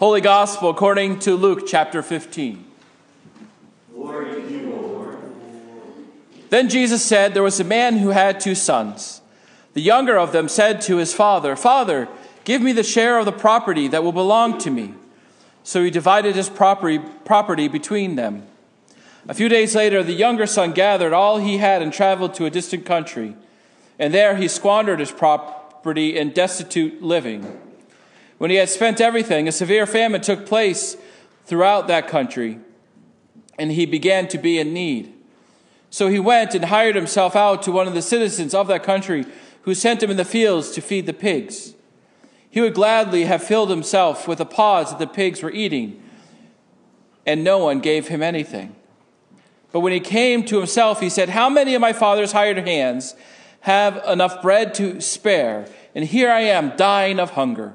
Holy Gospel according to Luke chapter 15. Then Jesus said, There was a man who had two sons. The younger of them said to his father, Father, give me the share of the property that will belong to me. So he divided his property, property between them. A few days later, the younger son gathered all he had and traveled to a distant country. And there he squandered his property in destitute living. When he had spent everything, a severe famine took place throughout that country, and he began to be in need. So he went and hired himself out to one of the citizens of that country, who sent him in the fields to feed the pigs. He would gladly have filled himself with the pods that the pigs were eating, and no one gave him anything. But when he came to himself, he said, How many of my father's hired hands have enough bread to spare? And here I am, dying of hunger.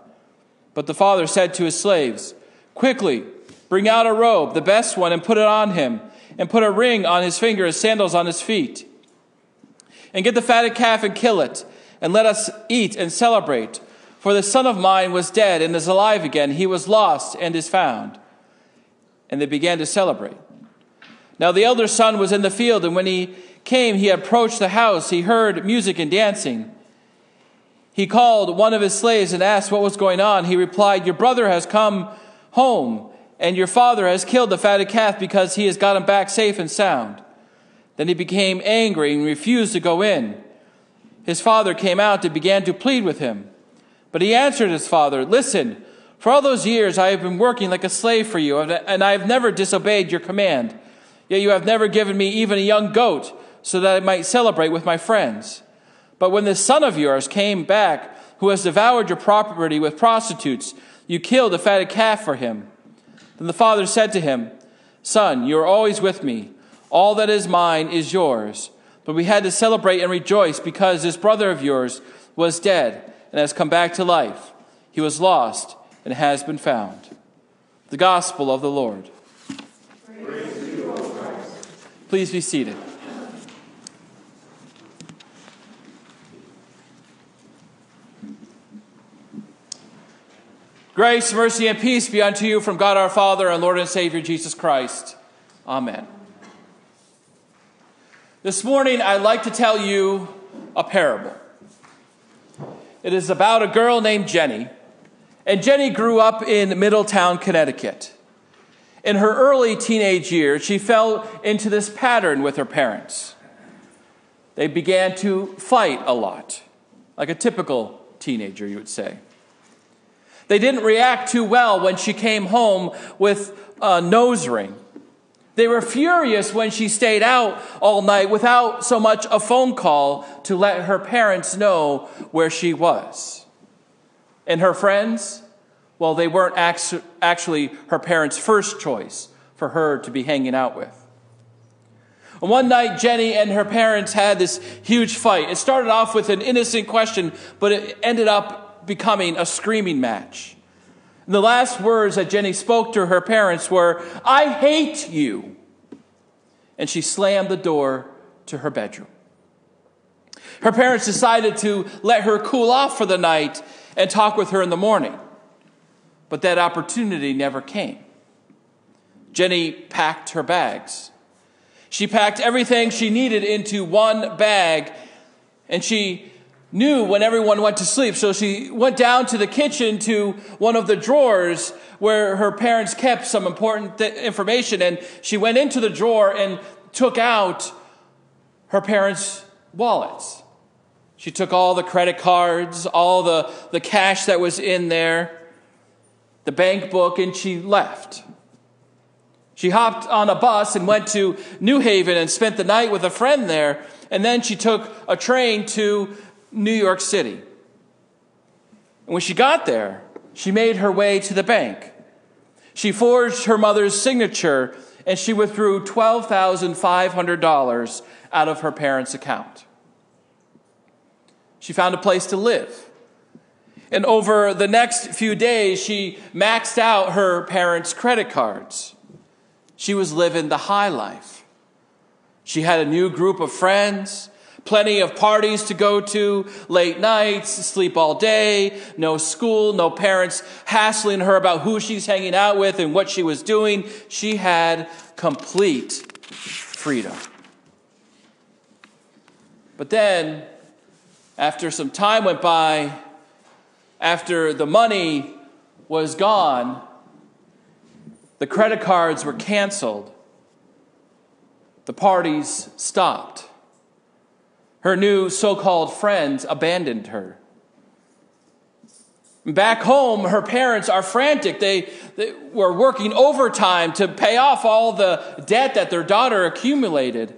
But the father said to his slaves, Quickly, bring out a robe, the best one, and put it on him, and put a ring on his finger, and sandals on his feet. And get the fatted calf and kill it, and let us eat and celebrate. For the son of mine was dead and is alive again. He was lost and is found. And they began to celebrate. Now the elder son was in the field, and when he came, he approached the house. He heard music and dancing. He called one of his slaves and asked what was going on. He replied, Your brother has come home, and your father has killed the fatted calf because he has got him back safe and sound. Then he became angry and refused to go in. His father came out and began to plead with him. But he answered his father, Listen, for all those years I have been working like a slave for you, and I have never disobeyed your command. Yet you have never given me even a young goat so that I might celebrate with my friends. But when this son of yours came back, who has devoured your property with prostitutes, you killed a fatted calf for him. Then the father said to him, Son, you are always with me. All that is mine is yours. But we had to celebrate and rejoice because this brother of yours was dead and has come back to life. He was lost and has been found. The Gospel of the Lord. Please be seated. Grace, mercy, and peace be unto you from God our Father and Lord and Savior Jesus Christ. Amen. This morning, I'd like to tell you a parable. It is about a girl named Jenny, and Jenny grew up in Middletown, Connecticut. In her early teenage years, she fell into this pattern with her parents. They began to fight a lot, like a typical teenager, you would say. They didn't react too well when she came home with a nose ring. They were furious when she stayed out all night without so much a phone call to let her parents know where she was. And her friends, well, they weren't actually her parents' first choice for her to be hanging out with. one night, Jenny and her parents had this huge fight. It started off with an innocent question, but it ended up becoming a screaming match. And the last words that Jenny spoke to her parents were, I hate you. And she slammed the door to her bedroom. Her parents decided to let her cool off for the night and talk with her in the morning. But that opportunity never came. Jenny packed her bags. She packed everything she needed into one bag and she knew when everyone went to sleep. So she went down to the kitchen to one of the drawers where her parents kept some important th- information. And she went into the drawer and took out her parents' wallets. She took all the credit cards, all the, the cash that was in there, the bank book, and she left. She hopped on a bus and went to New Haven and spent the night with a friend there. And then she took a train to New York City. And when she got there, she made her way to the bank. She forged her mother's signature and she withdrew $12,500 out of her parents' account. She found a place to live. And over the next few days, she maxed out her parents' credit cards. She was living the high life. She had a new group of friends, plenty of parties to go to, late nights, sleep all day, no school, no parents hassling her about who she's hanging out with and what she was doing. She had complete freedom. But then, after some time went by, after the money was gone, the credit cards were canceled. The parties stopped. Her new so called friends abandoned her. Back home, her parents are frantic. They, they, were working overtime to pay off all the debt that their daughter accumulated.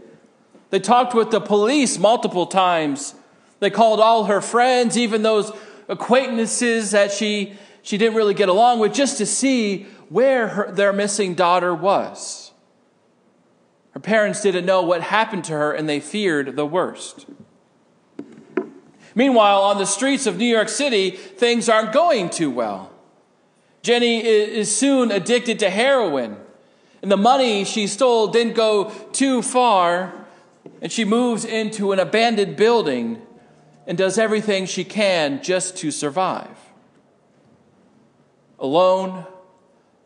They talked with the police multiple times. They called all her friends, even those acquaintances that she, she didn't really get along with, just to see where her, their missing daughter was. Her parents didn't know what happened to her, and they feared the worst. Meanwhile, on the streets of New York City, things aren't going too well. Jenny is soon addicted to heroin, and the money she stole didn't go too far, and she moves into an abandoned building and does everything she can just to survive. Alone,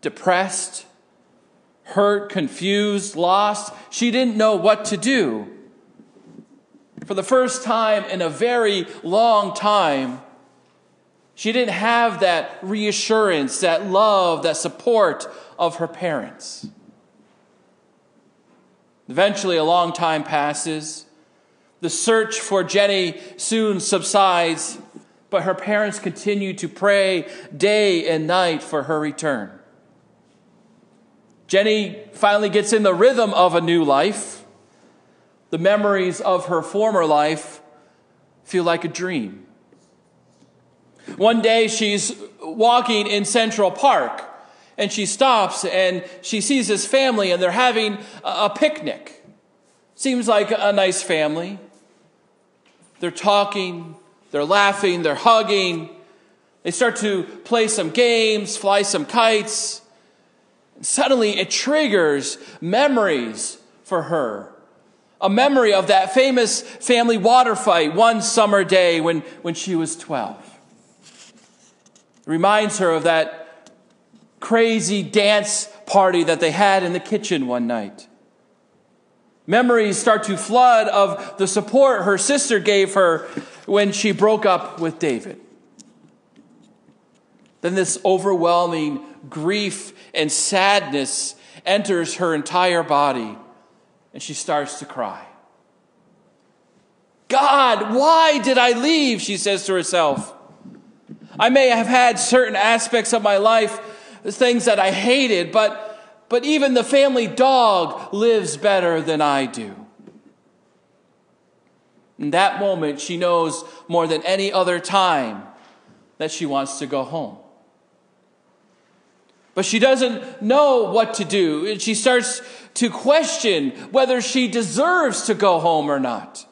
depressed, hurt, confused, lost, she didn't know what to do. For the first time in a very long time, she didn't have that reassurance, that love, that support of her parents. Eventually, a long time passes. The search for Jenny soon subsides, but her parents continue to pray day and night for her return. Jenny finally gets in the rhythm of a new life. The memories of her former life feel like a dream. One day she's walking in Central Park and she stops and she sees this family and they're having a picnic. Seems like a nice family. They're talking, they're laughing, they're hugging. They start to play some games, fly some kites. And suddenly it triggers memories for her. A memory of that famous family water fight one summer day when, when she was 12. It reminds her of that crazy dance party that they had in the kitchen one night. Memories start to flood of the support her sister gave her when she broke up with David. Then this overwhelming grief and sadness enters her entire body, and she starts to cry. God, why did I leave? She says to herself. I may have had certain aspects of my life, things that I hated, but but even the family dog lives better than I do. In that moment, she knows more than any other time that she wants to go home. But she doesn't know what to do. And she starts to question whether she deserves to go home or not.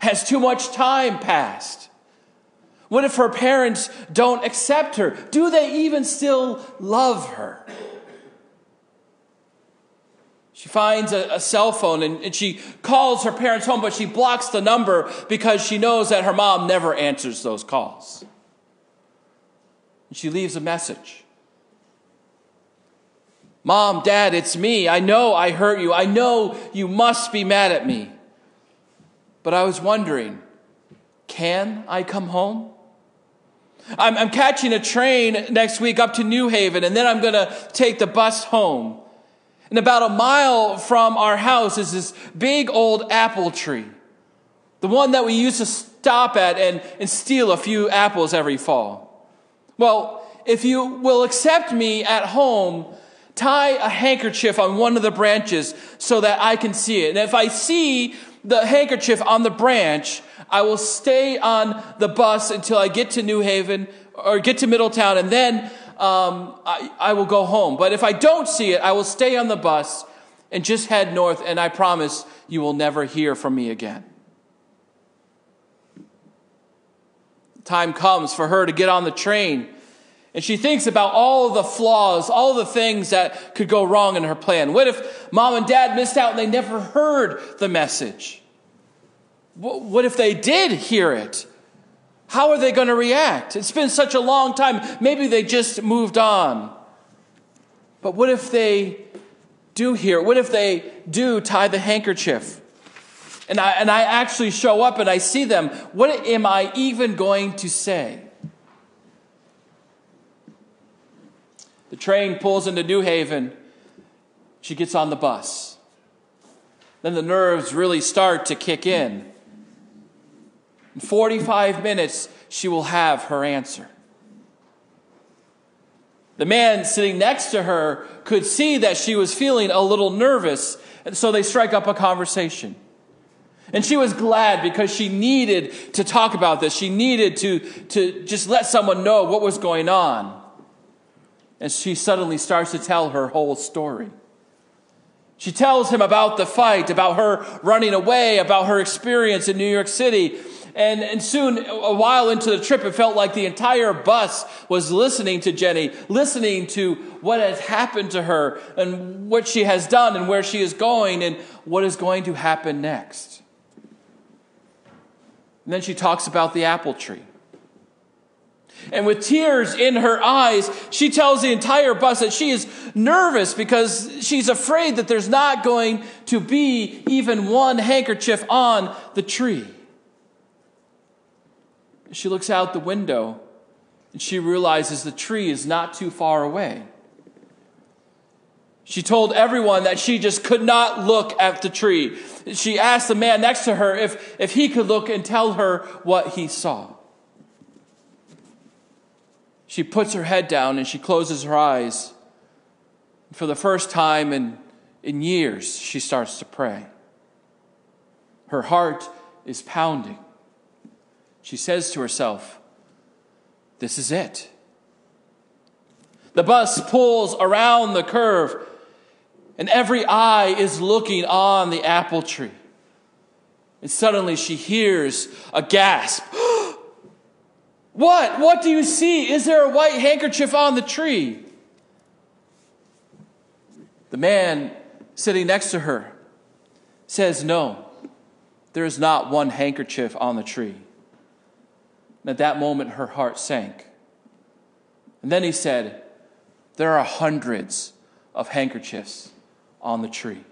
Has too much time passed? What if her parents don't accept her? Do they even still love her? She finds a, a cell phone and, and, she calls her parents home, but she blocks the number because she knows that her mom never answers those calls. And she leaves a message Mom, Dad, it's me. I know I hurt you. I know you must be mad at me. But I was wondering can I come home? I'm, I'm catching a train next week up to New Haven, and then I'm going to take the bus home. And about a mile from our house is this big old apple tree. The one that we used to stop at and, and steal a few apples every fall. Well, if you will accept me at home, tie a handkerchief on one of the branches so that I can see it. And if I see the handkerchief on the branch, I will stay on the bus until I get to New Haven or get to Middletown and then um, I, I will go home. But if I don't see it, I will stay on the bus and just head north, and I promise you will never hear from me again. Time comes for her to get on the train, and she thinks about all the flaws, all the things that could go wrong in her plan. What if mom and dad missed out and they never heard the message? What if they did hear it? How are they going to react? It's been such a long time. Maybe they just moved on. But what if they do hear? What if they do tie the handkerchief? And I, and I actually show up and I see them. What am I even going to say? The train pulls into New Haven. She gets on the bus. Then the nerves really start to kick in. In 45 minutes, she will have her answer. The man sitting next to her could see that she was feeling a little nervous, and so they strike up a conversation. And she was glad because she needed to talk about this. She needed to, to just let someone know what was going on. And she suddenly starts to tell her whole story. She tells him about the fight, about her running away, about her experience in New York City, and, and soon, a while into the trip, it felt like the entire bus was listening to Jenny, listening to what has happened to her and what she has done and where she is going and what is going to happen next. And then she talks about the apple tree. And with tears in her eyes, she tells the entire bus that she is nervous because she's afraid that there's not going to be even one handkerchief on the tree. She looks out the window and she realizes the tree is not too far away. She told everyone that she just could not look at the tree. She asked the man next to her if, if he could look and tell her what he saw. She puts her head down and she closes her eyes. For the first time in, in years, she starts to pray. Her heart is pounding. She says to herself, This is it. The bus pulls around the curve, and every eye is looking on the apple tree. And suddenly she hears a gasp. What? What do you see? Is there a white handkerchief on the tree? The man sitting next to her says, No, there is not one handkerchief on the tree. And at that moment, her heart sank. And then he said, There are hundreds of handkerchiefs on the tree.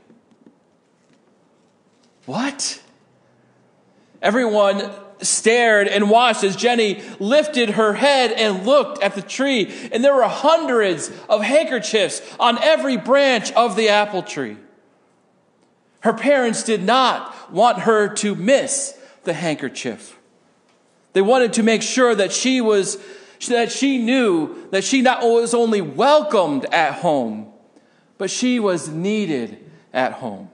What? Everyone stared and watched as Jenny lifted her head and looked at the tree, and there were hundreds of handkerchiefs on every branch of the apple tree. Her parents did not want her to miss the handkerchief. They wanted to make sure that she was, that she knew that she not was only welcomed at home, but she was needed at home.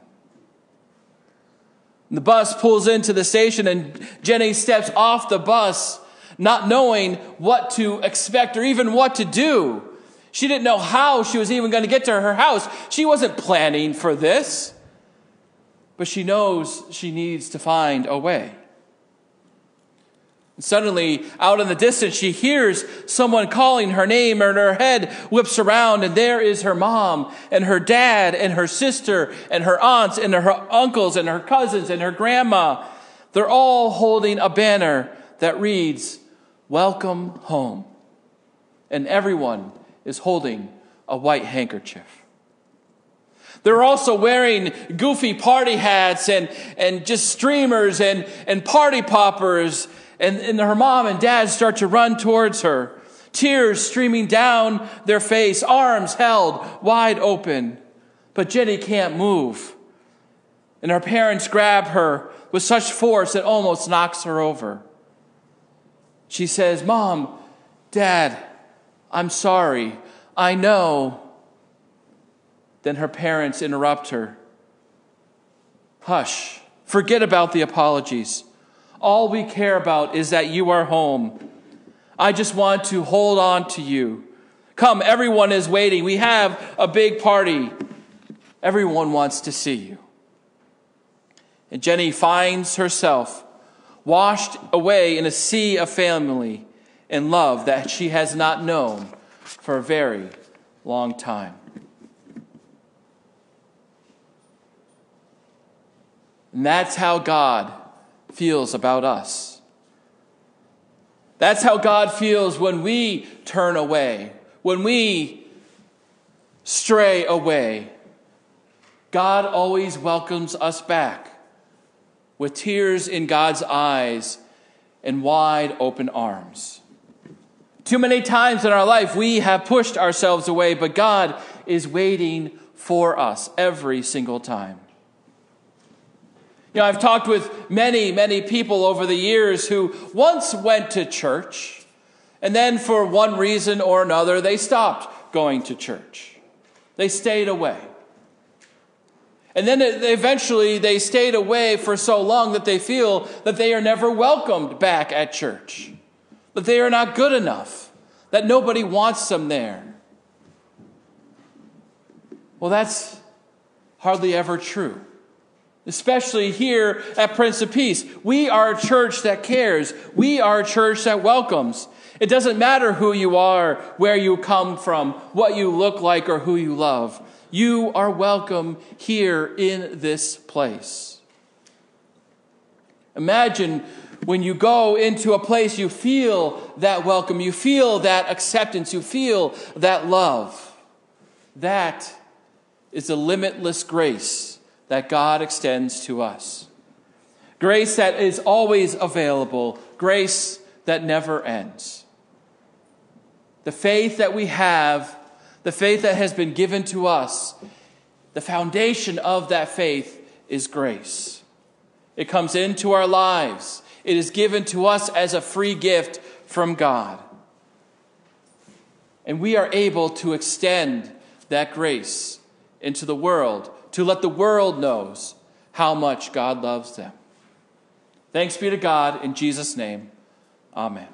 The bus pulls into the station and Jenny steps off the bus, not knowing what to expect or even what to do. She didn't know how she was even going to get to her house. She wasn't planning for this, but she knows she needs to find a way. Suddenly, out in the distance, she hears someone calling her name, and her head whips around, and there is her mom, and her dad, and her sister, and her aunts, and her uncles, and her cousins, and her grandma. They're all holding a banner that reads, Welcome home. And everyone is holding a white handkerchief. They're also wearing goofy party hats and, and just streamers and, and party poppers and, and her mom and dad start to run towards her, tears streaming down their face, arms held wide open. But Jenny can't move. And her parents grab her with such force it almost knocks her over. She says, Mom, Dad, I'm sorry. I know. Then her parents interrupt her. Hush. Forget about the apologies. All we care about is that you are home. I just want to hold on to you. Come, everyone is waiting. We have a big party. Everyone wants to see you. And Jenny finds herself washed away in a sea of family and love that she has not known for a very long time. And that's how God feels about us. That's how God feels when we turn away, when we stray away. God always welcomes us back with tears in God's eyes and wide open arms. Too many times in our life, we have pushed ourselves away, but God is waiting for us every single time. You know, I've talked with many, many people over the years who once went to church, and then for one reason or another, they stopped going to church. They stayed away. And then eventually they stayed away for so long that they feel that they are never welcomed back at church, that they are not good enough, that nobody wants them there. Well, that's hardly ever true. Especially here at Prince of Peace. We are a church that cares. We are a church that welcomes. It doesn't matter who you are, where you come from, what you look like, or who you love. You are welcome here in this place. Imagine when you go into a place, you feel that welcome, you feel that acceptance, you feel that love. That is the limitless grace that God extends to us. Grace that is always available, grace that never ends. The faith that we have the faith that has been given to us, the foundation of that faith is grace. It comes into our lives, it is given to us as a free gift from God. And we are able to extend that grace into the world, to let the world knows how much God loves them. Thanks be to God in Jesus' name. Amen.